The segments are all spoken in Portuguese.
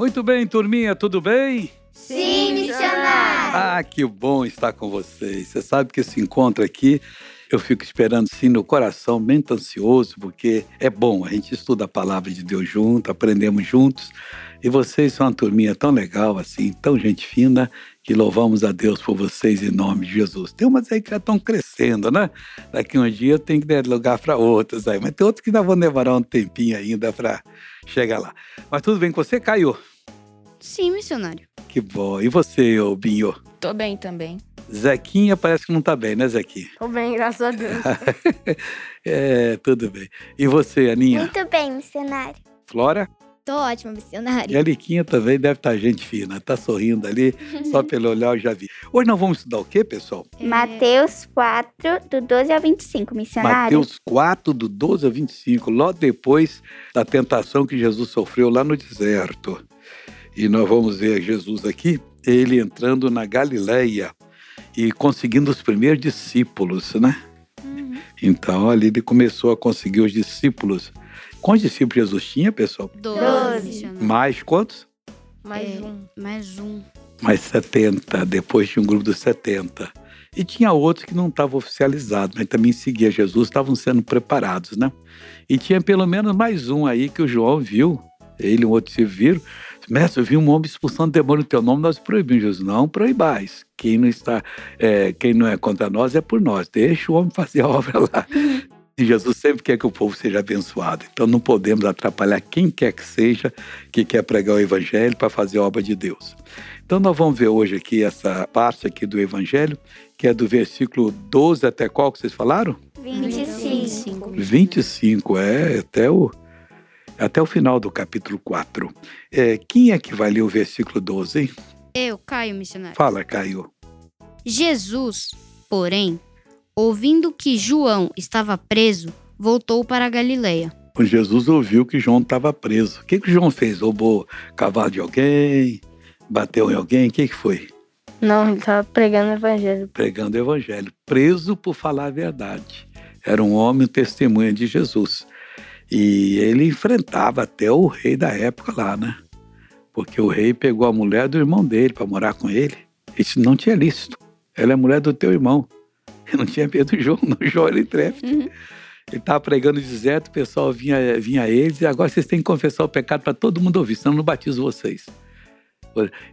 Muito bem, turminha, tudo bem? Sim, missionário. Ah, que bom estar com vocês. Você sabe que esse encontro aqui eu fico esperando sim no coração, muito ansioso, porque é bom, a gente estuda a palavra de Deus junto, aprendemos juntos. E vocês são uma turminha tão legal, assim, tão gente fina, que louvamos a Deus por vocês em nome de Jesus. Tem umas aí que já estão crescendo, né? Daqui um dia tem que dar lugar para outras aí, mas tem outros que ainda vão levar um tempinho ainda para chegar lá. Mas tudo bem com você, Caio? Sim, missionário. Que bom. E você, ô Binho? Tô bem também. Zequinha parece que não tá bem, né, Zequinha? Tô bem, graças a Deus. é, tudo bem. E você, Aninha? Muito bem, missionário. Flora? Tô ótima, missionário. E a Liquinha também deve estar gente fina, tá sorrindo ali, só pelo olhar eu já vi. Hoje nós vamos estudar o quê, pessoal? É... Mateus 4, do 12 ao 25, missionário. Mateus 4, do 12 ao 25, logo depois da tentação que Jesus sofreu lá no deserto. E nós vamos ver Jesus aqui, ele entrando na Galileia e conseguindo os primeiros discípulos, né? Uhum. Então ali ele começou a conseguir os discípulos. Quantos discípulos Jesus tinha, pessoal? Doze. Mais quantos? Mais é, um. Mais um. Mais 70. Depois tinha um grupo dos 70. E tinha outros que não estavam oficializados, mas também seguia Jesus, estavam sendo preparados, né? E tinha pelo menos mais um aí que o João viu, ele e um outro se viram, Mestre, eu vi um homem expulsando demônio no teu nome, nós proibimos. Jesus, não proibais. Quem não está, é, quem não é contra nós é por nós. Deixa o homem fazer a obra lá. E Jesus sempre quer que o povo seja abençoado. Então não podemos atrapalhar quem quer que seja que quer pregar o evangelho para fazer a obra de Deus. Então nós vamos ver hoje aqui essa parte aqui do evangelho, que é do versículo 12 até qual que vocês falaram? 25. 25, é, até o até o final do capítulo 4. É, quem é que vai ler o versículo 12, hein? Eu, Caio, missionário. Fala, Caio. Jesus, porém, ouvindo que João estava preso, voltou para a Galileia. Jesus ouviu que João estava preso. O que, que João fez? Roubou cavalo de alguém? Bateu em alguém? O que, que foi? Não, ele estava pregando o evangelho. Pregando o evangelho. Preso por falar a verdade. Era um homem testemunha de Jesus. E ele enfrentava até o rei da época lá, né? Porque o rei pegou a mulher do irmão dele para morar com ele. Isso não tinha lícito. Ela é mulher do teu irmão. Eu não tinha medo do João, não. João era intrépido. Uhum. Ele estava pregando o deserto, o pessoal vinha, vinha a eles e agora vocês têm que confessar o pecado para todo mundo ouvir, senão eu não batizo vocês.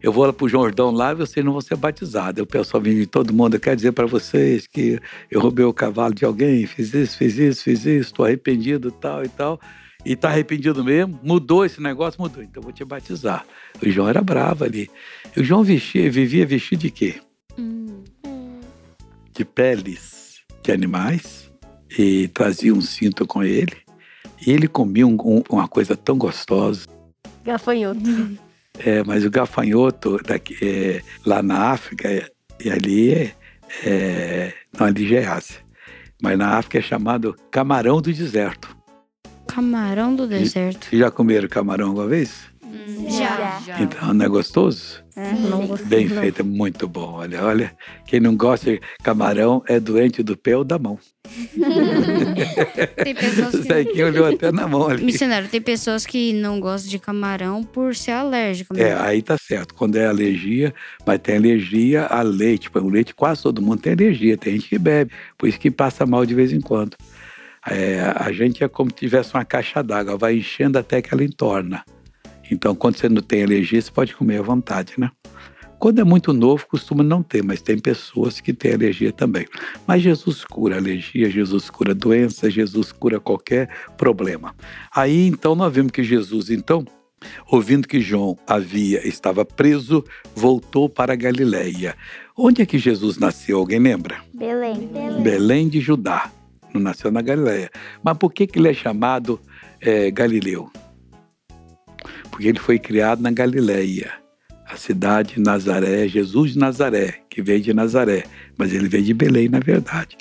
Eu vou lá para o Jordão lá e vocês não vão ser batizados. O pessoal vem de todo mundo, quer dizer para vocês que eu roubei o cavalo de alguém, fiz isso, fiz isso, fiz isso, estou arrependido tal e tal. E está arrependido mesmo? Mudou esse negócio? Mudou. Então eu vou te batizar. O João era bravo ali. E o João vestia, vivia vestido de quê? Hum. De peles de animais. E trazia um cinto com ele. E ele comia um, um, uma coisa tão gostosa. Gafanhoto. É, mas o gafanhoto daqui, é, lá na África, é, e ali é, não, ali já é Ásia. Mas na África é chamado camarão do deserto. Camarão do deserto. Vocês já comeram camarão alguma vez? Hum, já. já. Então, não é gostoso? É, não gostei, Bem não. feito, é muito bom. Olha, olha, quem não gosta de camarão é doente do pé ou da mão. tem pessoas que... Zequinha olhou até na mão ali. Missionário, tem pessoas que não gostam de camarão por ser alérgico. É, aí tá certo. Quando é alergia, mas tem alergia a leite. O leite quase todo mundo tem alergia, tem gente que bebe. Por isso que passa mal de vez em quando. É, a gente é como se tivesse uma caixa d'água, vai enchendo até que ela entorna. Então, quando você não tem alergia, você pode comer à vontade, né? Quando é muito novo, costuma não ter, mas tem pessoas que têm alergia também. Mas Jesus cura alergia, Jesus cura doença, Jesus cura qualquer problema. Aí então nós vemos que Jesus, então, ouvindo que João havia estava preso, voltou para a Galileia. Onde é que Jesus nasceu? Alguém lembra? Belém. Belém, Belém de Judá. Não nasceu na Galileia. Mas por que, que ele é chamado é, Galileu? Porque ele foi criado na Galileia, a cidade de Nazaré, Jesus de Nazaré, que veio de Nazaré, mas ele veio de Belém, na verdade.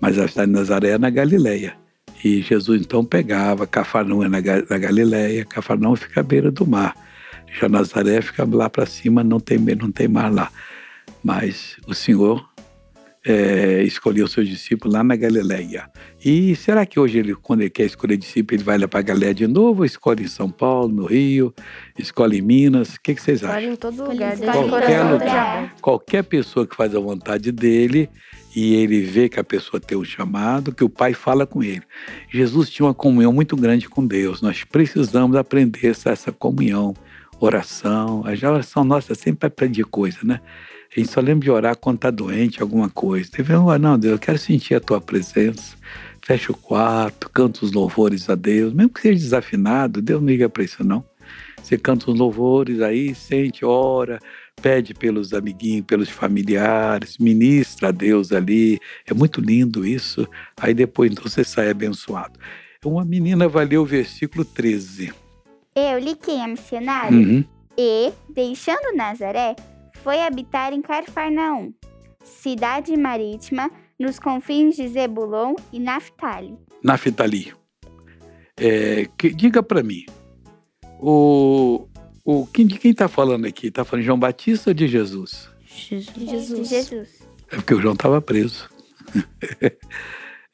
Mas a cidade de Nazaré é na Galileia. E Jesus então pegava, Cafarnaum é na, na Galileia, Cafarnaum fica à beira do mar. Já Nazaré fica lá para cima, não tem, não tem mar lá. Mas o Senhor é, escolheu seus discípulos lá na Galileia. E será que hoje, ele, quando ele quer escolher discípulo, ele vai lá para a Galileia de novo? Ou escolhe em São Paulo, no Rio, escolhe em Minas? O que, que vocês acham? Escolhe em todo Escolhe lugar. qualquer coração lugar. Qualquer pessoa que faz a vontade dele e ele vê que a pessoa tem um chamado, que o Pai fala com ele. Jesus tinha uma comunhão muito grande com Deus. Nós precisamos aprender essa, essa comunhão, oração. A oração nossa sempre pedir coisa, né? A gente só lembra de orar quando está doente, alguma coisa. Teve um, não, Deus, eu quero sentir a tua presença. Fecha o quarto, canta os louvores a Deus. Mesmo que seja desafinado, Deus não liga para isso, não. Você canta os louvores aí, sente, ora, pede pelos amiguinhos, pelos familiares, ministra a Deus ali. É muito lindo isso. Aí depois então você sai abençoado. Uma menina vai ler o versículo 13. Eu li quem é missionário Uhum. e, deixando Nazaré, foi habitar em Carfarnaum, cidade marítima nos confins de Zebulon e Naphtali. Naftali. É, que- diga para mim, o, o, quem, de quem está falando aqui? Está falando de João Batista ou de Jesus? Jesus. Jesus. É porque o João estava preso.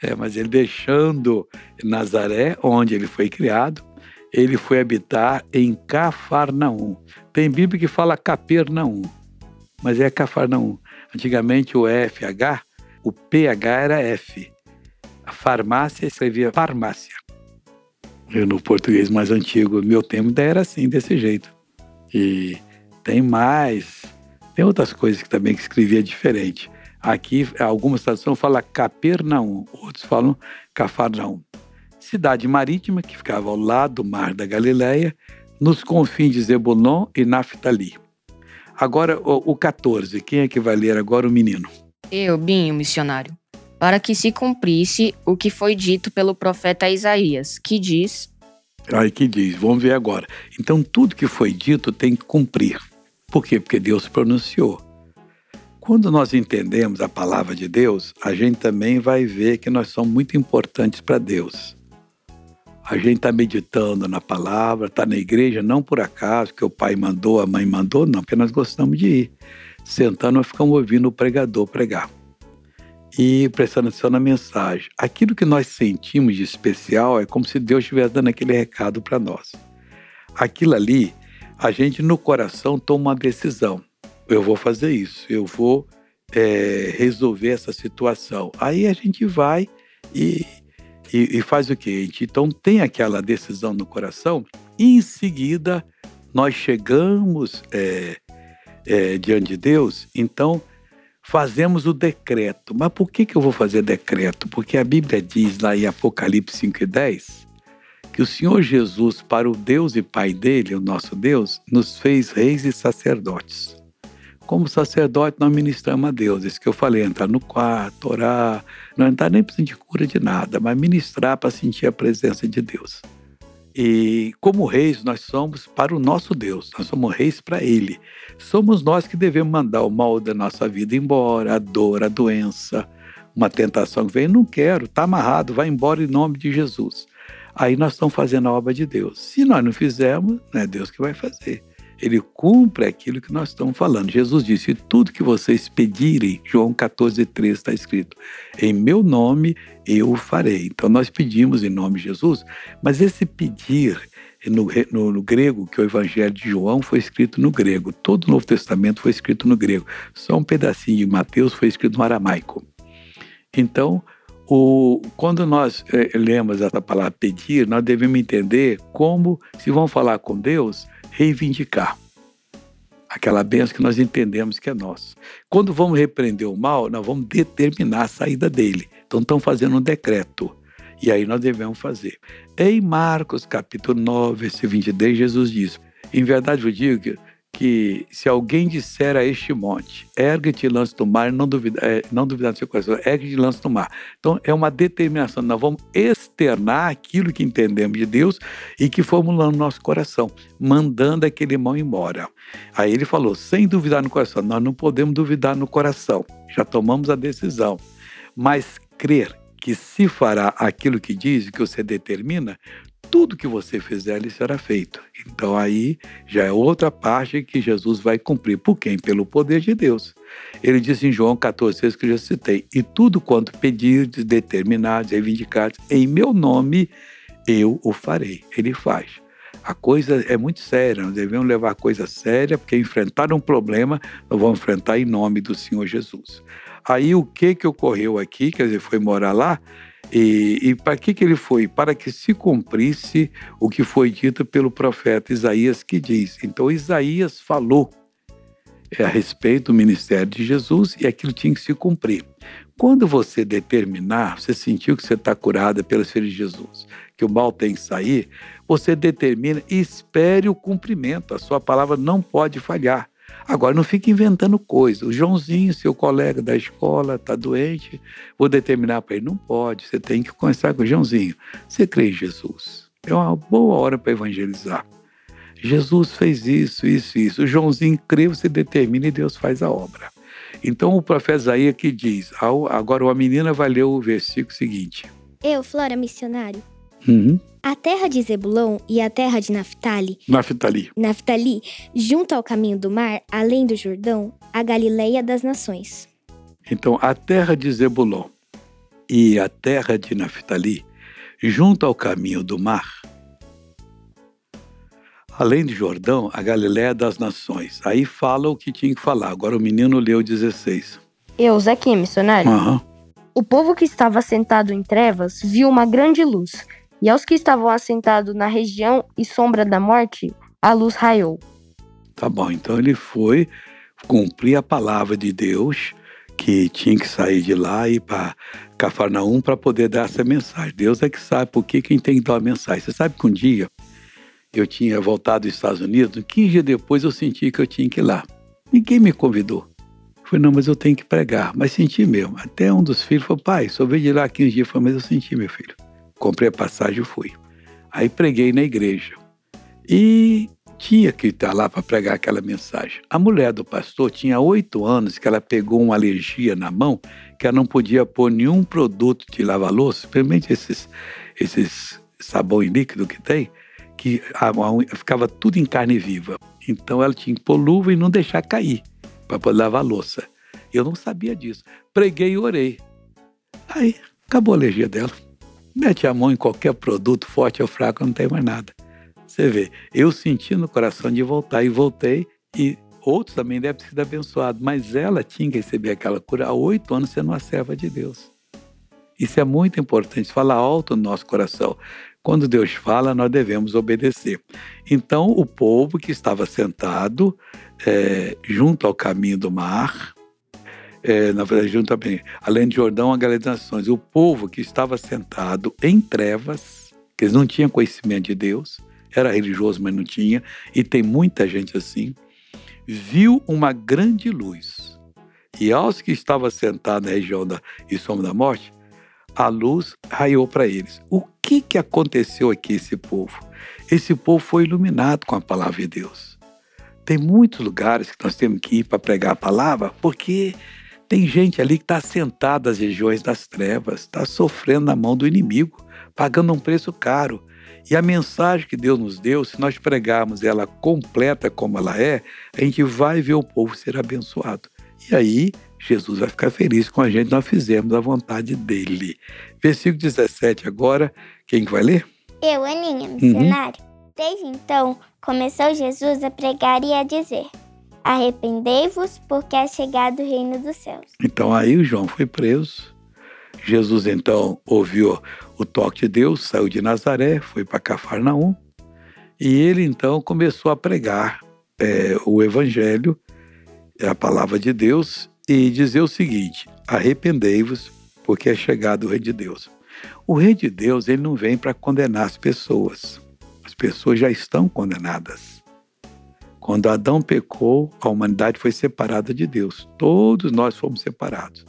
é, mas ele deixando Nazaré, onde ele foi criado, ele foi habitar em Cafarnaum. Tem Bíblia que fala Capernaum, mas é Cafarnaum. Antigamente o FH, o PH era F. A farmácia escrevia farmácia. Eu, no português mais antigo, meu tempo ainda era assim, desse jeito. E tem mais, tem outras coisas que também que escrevia diferente. Aqui, algumas traduções falam Capernaum, outros falam Cafarnaum. Cidade marítima que ficava ao lado do mar da Galileia, nos confins de Zebulon e Naftali. Agora, o, o 14, quem é que vai ler agora o menino? Eu, Binho, missionário, para que se cumprisse o que foi dito pelo profeta Isaías, que diz: Aí que diz, vamos ver agora. Então, tudo que foi dito tem que cumprir. Por quê? Porque Deus pronunciou. Quando nós entendemos a palavra de Deus, a gente também vai ver que nós somos muito importantes para Deus. A gente está meditando na palavra, está na igreja, não por acaso, que o pai mandou, a mãe mandou, não, porque nós gostamos de ir. Sentando, nós ficamos ouvindo o pregador pregar. E prestando atenção na mensagem. Aquilo que nós sentimos de especial é como se Deus estivesse dando aquele recado para nós. Aquilo ali, a gente no coração toma uma decisão. Eu vou fazer isso, eu vou é, resolver essa situação. Aí a gente vai e, e, e faz o quê? Então tem aquela decisão no coração, e em seguida nós chegamos é, é, diante de Deus, então fazemos o decreto. Mas por que, que eu vou fazer decreto? Porque a Bíblia diz lá em Apocalipse 5 e 10 que o Senhor Jesus, para o Deus e Pai dele, o nosso Deus, nos fez reis e sacerdotes. Como sacerdote, nós ministramos a Deus. Isso que eu falei, entrar no quarto, orar, não entrar nem precisando de cura de nada, mas ministrar para sentir a presença de Deus. E como reis, nós somos para o nosso Deus, nós somos reis para Ele. Somos nós que devemos mandar o mal da nossa vida embora, a dor, a doença, uma tentação que vem, não quero, está amarrado, vai embora em nome de Jesus. Aí nós estamos fazendo a obra de Deus. Se nós não fizermos, não é Deus que vai fazer. Ele cumpre aquilo que nós estamos falando. Jesus disse: tudo que vocês pedirem, João 14, 13 está escrito, em meu nome eu o farei. Então nós pedimos em nome de Jesus, mas esse pedir no, no, no, grego, que o Evangelho de João foi escrito no grego, todo o Novo Testamento foi escrito no grego, só um pedacinho de Mateus foi escrito no aramaico. Então, o, quando nós é, lemos essa palavra pedir, nós devemos entender como, se vamos falar com Deus, reivindicar aquela benção que nós entendemos que é nossa. Quando vamos repreender o mal, nós vamos determinar a saída dele. Então, estão fazendo um decreto. E aí nós devemos fazer. Em Marcos, capítulo 9, versículo 23, Jesus diz: Em verdade eu digo que, que se alguém disser a este monte, ergue-te e lance no mar, não duvidar, é, não duvidar no seu coração, ergue-te e lance no mar. Então é uma determinação, nós vamos externar aquilo que entendemos de Deus e que formulamos no nosso coração, mandando aquele mal embora. Aí ele falou, sem duvidar no coração, nós não podemos duvidar no coração, já tomamos a decisão, mas crer que se fará aquilo que diz, que você determina, tudo que você fizer lhe será feito. Então aí já é outra parte que Jesus vai cumprir. Por quem? Pelo poder de Deus. Ele disse em João 14, que eu já citei, e tudo quanto pedirdes, determinados, reivindicados, em meu nome, eu o farei. Ele faz. A coisa é muito séria, nós devemos levar a coisa séria, porque enfrentar um problema, nós vamos enfrentar em nome do Senhor Jesus. Aí o que que ocorreu aqui, quer dizer, foi morar lá, e, e para que, que ele foi? Para que se cumprisse o que foi dito pelo profeta Isaías, que diz. Então, Isaías falou é, a respeito do ministério de Jesus e aquilo tinha que se cumprir. Quando você determinar, você sentiu que você está curada pelos filhos de Jesus, que o mal tem que sair, você determina e espere o cumprimento. A sua palavra não pode falhar. Agora, não fique inventando coisas. O Joãozinho, seu colega da escola, está doente, vou determinar para ele. Não pode, você tem que conversar com o Joãozinho. Você crê em Jesus. É uma boa hora para evangelizar. Jesus fez isso, isso, isso. O Joãozinho crê, você determina e Deus faz a obra. Então o profeta Isaías que diz, agora uma menina vai ler o versículo seguinte. Eu, Flora Missionário, Uhum. A terra de Zebulon e a terra de Naphtali, Naftali. Naphtali, junto ao caminho do mar, além do Jordão, a Galileia das nações. Então, a terra de Zebulon e a terra de Naftali, junto ao caminho do mar, além do Jordão, a Galileia das nações. Aí fala o que tinha que falar. Agora o menino leu 16. Eu, Zequinha, missionário. Aham. O povo que estava sentado em trevas viu uma grande luz, e aos que estavam assentados na região e sombra da morte, a luz raiou. Tá bom, então ele foi cumprir a palavra de Deus, que tinha que sair de lá e ir para Cafarnaum para poder dar essa mensagem. Deus é que sabe por que quem tem que dar uma mensagem. Você sabe que um dia eu tinha voltado dos Estados Unidos, 15 dias depois eu senti que eu tinha que ir lá. Ninguém me convidou. Eu falei, não, mas eu tenho que pregar. Mas senti mesmo. Até um dos filhos falou, pai, só veio de lá 15 dias. Eu falei, mas eu senti, meu filho. Comprei a passagem e fui. Aí preguei na igreja. E tinha que estar lá para pregar aquela mensagem. A mulher do pastor tinha oito anos que ela pegou uma alergia na mão que ela não podia pôr nenhum produto de lavar louça, principalmente esses, esses sabão em líquido que tem, que a, a, ficava tudo em carne viva. Então ela tinha que pôr luva e não deixar cair para poder lavar louça. Eu não sabia disso. Preguei e orei. Aí acabou a alergia dela. Mete a mão em qualquer produto forte ou fraco, não tem mais nada. Você vê, eu senti no coração de voltar e voltei e outros também devem ter sido abençoados, mas ela tinha que receber aquela cura há oito anos sendo uma serva de Deus. Isso é muito importante, falar alto no nosso coração. Quando Deus fala, nós devemos obedecer. Então, o povo que estava sentado é, junto ao caminho do mar, é, na verdade, junto também, além de Jordão, a Galileia das Nações, o povo que estava sentado em trevas, que eles não tinham conhecimento de Deus, era religioso, mas não tinha, e tem muita gente assim, viu uma grande luz. E aos que estavam sentados na região da e sombra da morte, a luz raiou para eles. O que, que aconteceu aqui, esse povo? Esse povo foi iluminado com a palavra de Deus. Tem muitos lugares que nós temos que ir para pregar a palavra, porque tem gente ali que está sentada nas regiões das trevas, está sofrendo na mão do inimigo, pagando um preço caro. E a mensagem que Deus nos deu, se nós pregarmos ela completa como ela é, a gente vai ver o povo ser abençoado. E aí, Jesus vai ficar feliz com a gente, nós fizemos a vontade dele. Versículo 17 agora, quem vai ler? Eu, Aninha, missionário. Desde então, começou Jesus a pregar e a dizer: Arrependei-vos, porque é chegado o reino dos céus. Então aí o João foi preso. Jesus então ouviu o toque de Deus, saiu de Nazaré, foi para Cafarnaum e ele então começou a pregar é, o Evangelho, a palavra de Deus e dizer o seguinte: arrependei-vos, porque é chegado o Rei de Deus. O Rei de Deus ele não vem para condenar as pessoas. As pessoas já estão condenadas. Quando Adão pecou, a humanidade foi separada de Deus. Todos nós fomos separados.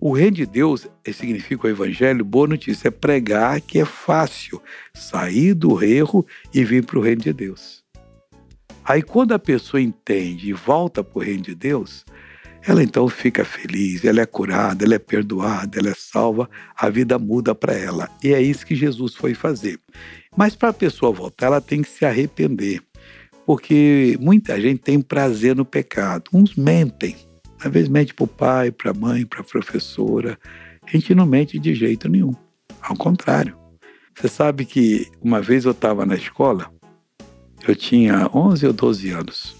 O reino de Deus significa o evangelho, boa notícia, é pregar que é fácil sair do erro e vir para o reino de Deus. Aí quando a pessoa entende e volta para o reino de Deus, ela então fica feliz, ela é curada, ela é perdoada, ela é salva, a vida muda para ela. E é isso que Jesus foi fazer. Mas para a pessoa voltar, ela tem que se arrepender. Porque muita gente tem prazer no pecado. Uns mentem. Às vezes mente para o pai, para a mãe, para a professora. A gente não mente de jeito nenhum. Ao contrário. Você sabe que uma vez eu estava na escola, eu tinha 11 ou 12 anos.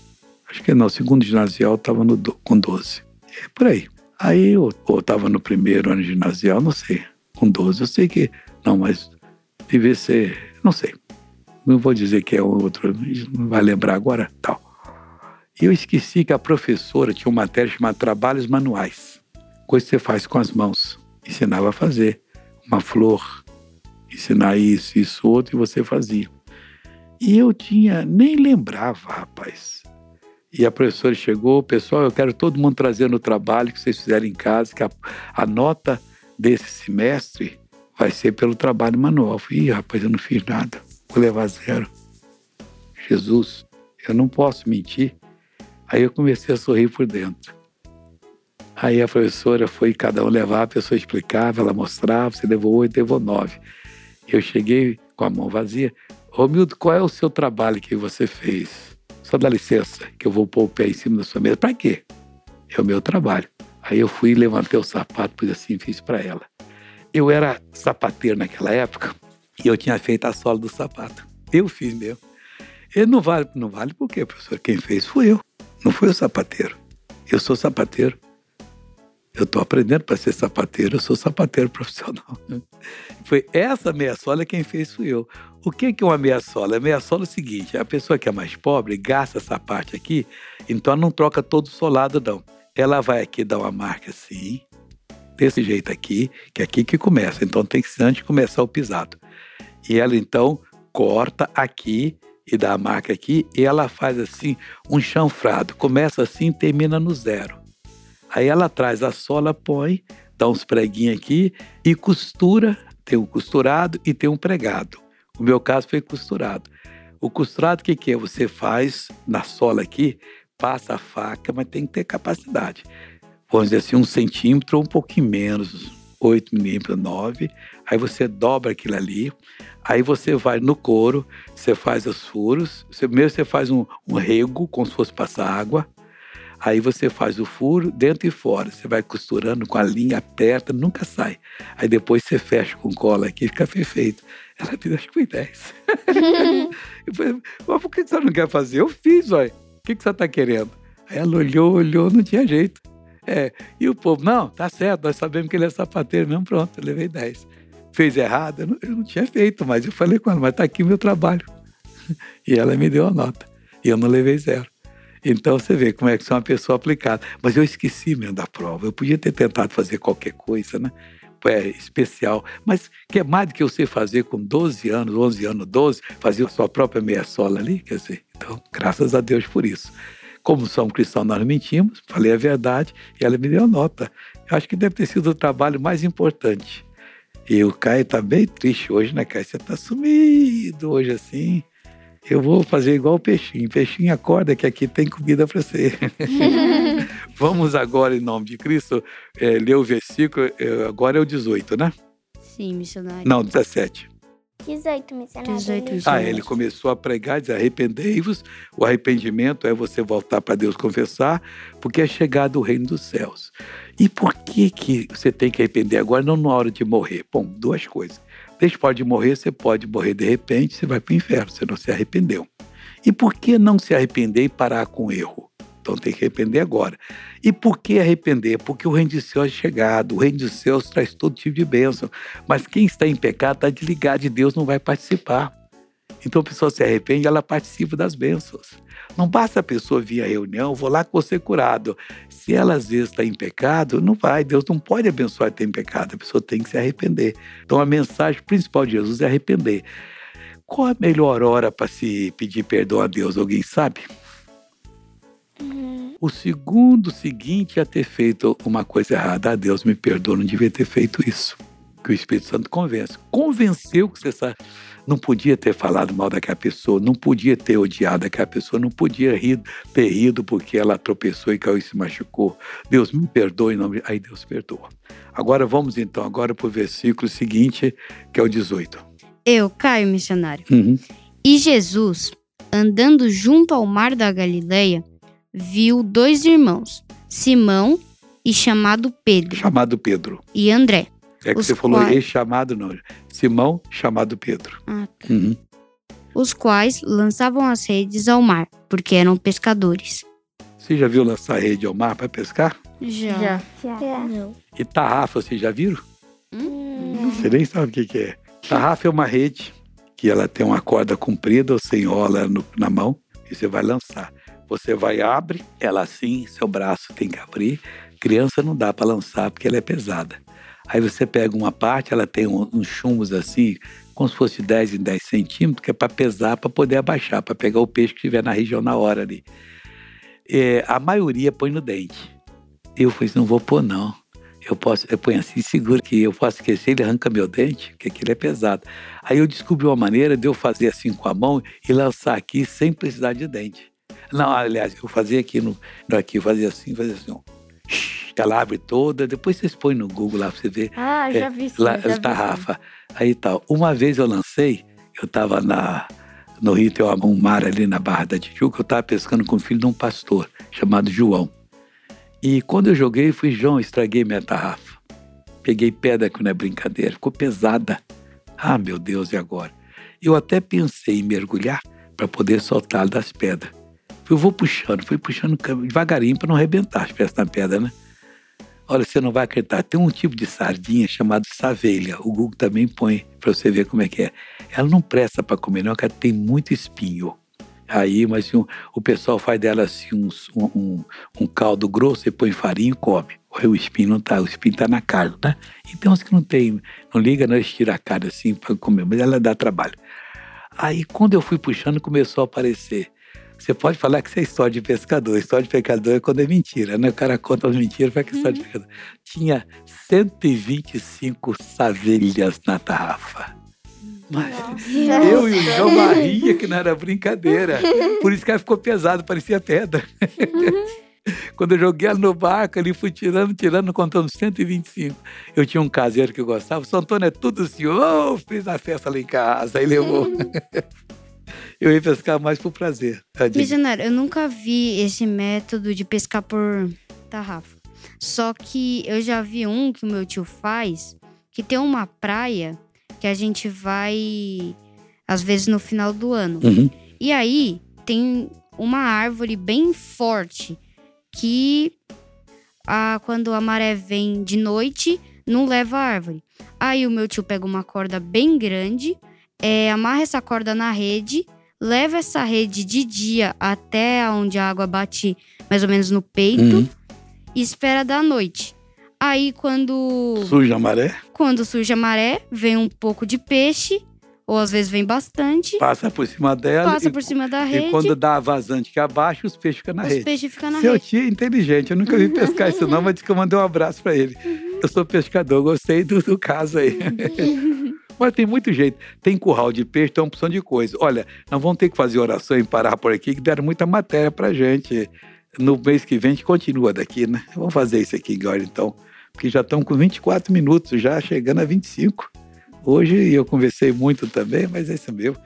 Acho que no segundo ginasial estava com 12. É por aí. Aí eu estava no primeiro ano ginasial, não sei, com 12. Eu sei que. Não, mas devia ser. Não sei. Não vou dizer que é outro, não vai lembrar agora, tal. E eu esqueci que a professora tinha uma matéria chamada Trabalhos Manuais. Coisa que você faz com as mãos. Ensinava a fazer uma flor, ensinar isso, isso, outro, e você fazia. E eu tinha, nem lembrava, rapaz. E a professora chegou, pessoal, eu quero todo mundo trazendo o trabalho que vocês fizeram em casa, que a, a nota desse semestre vai ser pelo trabalho manual. Eu falei, Ih, rapaz, eu não fiz nada, vou levar zero. Jesus, eu não posso mentir. Aí eu comecei a sorrir por dentro. Aí a professora foi cada um levar, a pessoa explicava, ela mostrava, você levou oito, levou nove. Eu cheguei com a mão vazia. Romildo, qual é o seu trabalho que você fez? Só dá licença, que eu vou pôr o pé em cima da sua mesa. Para quê? É o meu trabalho. Aí eu fui, levantei o sapato, pus assim, fiz para ela. Eu era sapateiro naquela época e eu tinha feito a sola do sapato. Eu fiz mesmo. Ele não vale, não vale por quê, professor? Quem fez fui eu. Não fui o sapateiro. Eu sou sapateiro. Eu estou aprendendo para ser sapateiro, eu sou sapateiro profissional. Foi essa meia sola quem fez fui eu. O que é uma meia sola? A meia sola é o seguinte: a pessoa que é mais pobre gasta essa parte aqui, então ela não troca todo o solado, não. Ela vai aqui dar uma marca assim, desse jeito aqui, que é aqui que começa. Então tem que antes começar o pisado. E ela então corta aqui e dá a marca aqui, e ela faz assim um chanfrado. Começa assim termina no zero. Aí ela traz a sola, põe, dá uns preguinhos aqui e costura. Tem um costurado e tem um pregado. O meu caso foi costurado. O costurado, o que, que é? Você faz na sola aqui, passa a faca, mas tem que ter capacidade. Vamos dizer assim, um centímetro ou um pouquinho menos, 8 milímetros, 9. Aí você dobra aquilo ali. Aí você vai no couro, você faz os furos. Você, primeiro você faz um, um rego, como se fosse passar água. Aí você faz o furo dentro e fora. Você vai costurando com a linha aperta, nunca sai. Aí depois você fecha com cola aqui, fica perfeito. Ela me acho que foi 10. eu falei, mas por que você não quer fazer? Eu fiz, olha. O que, que você está querendo? Aí ela olhou, olhou, não tinha jeito. É, e o povo, não, tá certo, nós sabemos que ele é sapateiro mesmo, pronto, eu levei 10. Fez errado? Eu não, eu não tinha feito, mas eu falei com ela, mas tá aqui o meu trabalho. E ela me deu a nota. E eu não levei zero. Então você vê como é que sou uma pessoa aplicada. Mas eu esqueci mesmo da prova. Eu podia ter tentado fazer qualquer coisa, né? É especial. Mas que é mais do que eu sei fazer com 12 anos, 11 anos, 12, fazer a sua própria meia sola ali, quer dizer. Então, graças a Deus por isso. Como somos cristãos, nós mentimos, falei a verdade e ela me deu a nota. Eu acho que deve ter sido o trabalho mais importante. E o Caio está bem triste hoje, né, Caio? Você está sumido hoje assim. Eu vou fazer igual o peixinho. Peixinho, acorda que aqui tem comida para você. Vamos agora, em nome de Cristo, é, ler o versículo. É, agora é o 18, né? Sim, missionário. Não, 17. 18, missionário. 18, Ah, ele começou a pregar, dizer: arrependei-vos. O arrependimento é você voltar para Deus confessar, porque é chegado o reino dos céus. E por que, que você tem que arrepender agora, não na hora de morrer? Bom, duas coisas. Você pode morrer, você pode morrer de repente, você vai para o inferno, você não se arrependeu. E por que não se arrepender e parar com o erro? Então tem que arrepender agora. E por que arrepender? Porque o reino de céus é chegado, o reino dos céus traz todo tipo de bênção. Mas quem está em pecado está desligado de Deus, não vai participar. Então a pessoa se arrepende, ela participa das bênçãos. Não basta a pessoa vir à reunião, vou lá com você curado. Se ela às vezes está em pecado, não vai. Deus não pode abençoar ter em pecado. A pessoa tem que se arrepender. Então a mensagem principal de Jesus é arrepender. Qual a melhor hora para se pedir perdão a Deus? Alguém sabe? O segundo seguinte é ter feito uma coisa errada. Ah, Deus me perdoa, não devia ter feito isso. Que o Espírito Santo convence. Convenceu que você sabe não podia ter falado mal daquela pessoa, não podia ter odiado aquela pessoa, não podia rir, ter rido porque ela tropeçou e caiu e se machucou. Deus me perdoe em nome de... Aí Deus perdoa. Agora vamos então agora para o versículo seguinte, que é o 18. Eu, Caio, missionário. Uhum. E Jesus, andando junto ao mar da Galileia, viu dois irmãos, Simão e chamado Pedro, Chamado Pedro. e André. É que você falou quais- e chamado não. Simão, chamado Pedro. Ah, Uhum. os quais lançavam as redes ao mar, porque eram pescadores. Você já viu lançar rede ao mar para pescar? Já. Já. Não. E tarrafa, vocês já viram? Hum? Você nem sabe o que, que é. Tarrafa é uma rede que ela tem uma corda comprida, você enrola no- na mão e você vai lançar. Você vai abre, ela assim, seu braço tem que abrir. Criança não dá para lançar porque ela é pesada. Aí você pega uma parte, ela tem uns chumos assim, como se fosse 10 em 10 centímetros, que é para pesar, para poder abaixar, para pegar o peixe que estiver na região na hora ali. É, a maioria põe no dente. Eu falei, assim, não vou pôr não. Eu posso, eu ponho assim, seguro que eu posso esquecer, ele arranca meu dente, porque aquilo é pesado. Aí eu descobri uma maneira de eu fazer assim com a mão e lançar aqui sem precisar de dente. Não, aliás, eu fazia aqui no, no fazia assim, fazia assim, ó. Ela abre toda, depois vocês põem no Google lá pra você ver. Ah, É, já vi sim. Lá, já vi tarrafa. Aí tal. Uma vez eu lancei, eu tava na, no Rio, tem um mar ali na Barra da Tijuca, eu tava pescando com o filho de um pastor, chamado João. E quando eu joguei, fui, João, estraguei minha tarrafa. Peguei pedra que não é brincadeira, ficou pesada. Ah, meu Deus, e agora? Eu até pensei em mergulhar para poder soltá-lo das pedras. Eu vou puxando, fui puxando devagarinho para não arrebentar as peças na pedra, né? Olha, você não vai acreditar. Tem um tipo de sardinha chamado savelha. O Google também põe para você ver como é que é. Ela não presta para comer, não, porque ela tem muito espinho. Aí, mas assim, o- pessoal faz dela assim um, um, um caldo grosso e põe farinha e come. O espinho não tá, o espinho tá na carne, né? E tem uns que não tem, não liga, não estira a carne assim para comer, mas ela dá trabalho. Aí quando eu fui puxando, começou a aparecer. Você pode falar que isso é história de pescador. História de pescador é quando é mentira, né? O cara conta as mentiras para que é história de pescador. Tinha 125 savelhas na tarrafa. Mas eu e o João Maria, que não era brincadeira. Por isso que ela ficou pesado, parecia pedra. Quando eu joguei ela no barco, ali fui tirando, tirando, contando 125. Eu tinha um caseiro que eu gostava. São Antônio é tudo assim. Oh, fiz a festa lá em casa. Aí levou. Eu ia pescar mais por prazer. Tadinho. Missionário, eu nunca vi esse método de pescar por tarrafa. Só que eu já vi um que o meu tio faz, que tem uma praia que a gente vai às vezes no final do ano. Uhum. E aí tem uma árvore bem forte que a, quando a maré vem de noite, não leva a árvore. Aí o meu tio pega uma corda bem grande, é, amarra essa corda na rede, leva essa rede de dia até onde a água bate mais ou menos no peito Uhum. e espera da noite. Aí quando Suja a maré, quando surge a maré, vem um pouco de peixe, ou às vezes vem bastante, passa por cima dela. passa e, por cima da e rede, quando dá a vazante que abaixa, os peixes ficam na os rede. peixes ficam na Seu rede. tio é inteligente, eu nunca vi pescar isso não, mas disse que eu mandei um abraço para ele. Eu sou pescador, gostei do, do caso aí. Mas tem muito jeito. Tem curral de peixe, tem uma opção de coisa. Olha, nós vamos ter que fazer oração e parar por aqui, que deram muita matéria pra gente. No mês que vem a gente continua daqui, né? Vamos fazer isso aqui agora então, porque já estamos com 24 minutos, já chegando a 25. Hoje eu conversei muito também, mas é isso mesmo.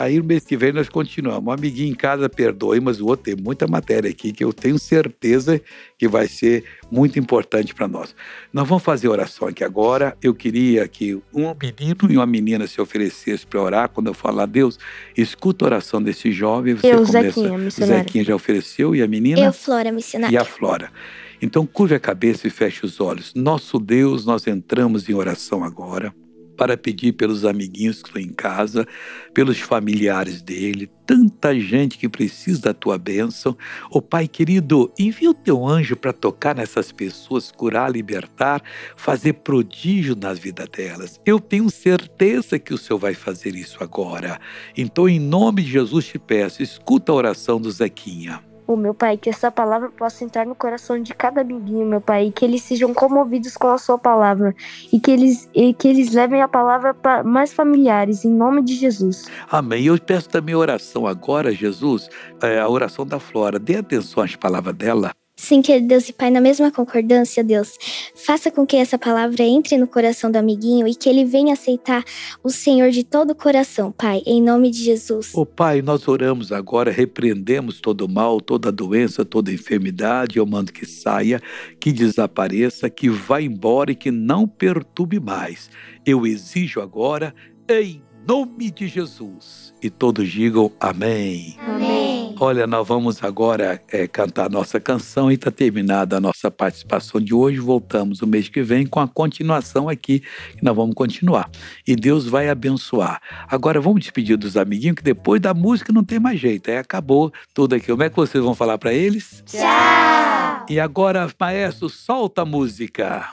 Aí no mês que vem nós continuamos. Um amiguinho em casa perdoe, mas o outro tem muita matéria aqui que eu tenho certeza que vai ser muito importante para nós. Nós vamos fazer oração aqui agora. Eu queria que um menino e uma menina se oferecessem para orar. Quando eu falar, Deus, escuta a oração desse jovem. Você Eu, começa. Zequinha, missionário. Zequinha já ofereceu e a menina? Eu, Flora, missionária. e a Flora. Então, curve a cabeça e feche os olhos. Nosso Deus, nós entramos em oração agora para pedir pelos amiguinhos que estão em casa, pelos familiares dele, tanta gente que precisa da tua bênção. Ô Pai querido, envia o teu anjo para tocar nessas pessoas, curar, libertar, fazer prodígio nas vidas delas. Eu tenho certeza que o Senhor vai fazer isso agora. Então, em nome de Jesus, te peço, escuta a oração do Zequinha. O meu pai, que essa palavra possa entrar no coração de cada amiguinho, meu pai, que eles sejam comovidos com a sua palavra e que eles, e que eles levem a palavra para mais familiares, em nome de Jesus. Amém. Eu peço também oração agora, Jesus, é, a oração da Flora. Dê atenção às palavras dela. Sim, querido Deus e Pai, na mesma concordância, Deus, faça com que essa palavra entre no coração do amiguinho e que ele venha aceitar o Senhor de todo o coração, Pai, em nome de Jesus. Ô Pai, nós oramos agora, repreendemos todo o mal, toda doença, toda enfermidade, eu mando que saia, que desapareça, que vá embora e que não perturbe mais. Eu exijo agora, em nome de Jesus. E todos digam amém. Amém. Olha, nós vamos agora é, cantar nossa canção e está terminada a nossa participação de hoje. Voltamos o mês que vem com a continuação aqui, que nós vamos continuar. E Deus vai abençoar. Agora vamos despedir dos amiguinhos, que depois da música não tem mais jeito. Aí acabou tudo aqui. Como é que vocês vão falar para eles? Tchau! E agora, maestro, solta a música.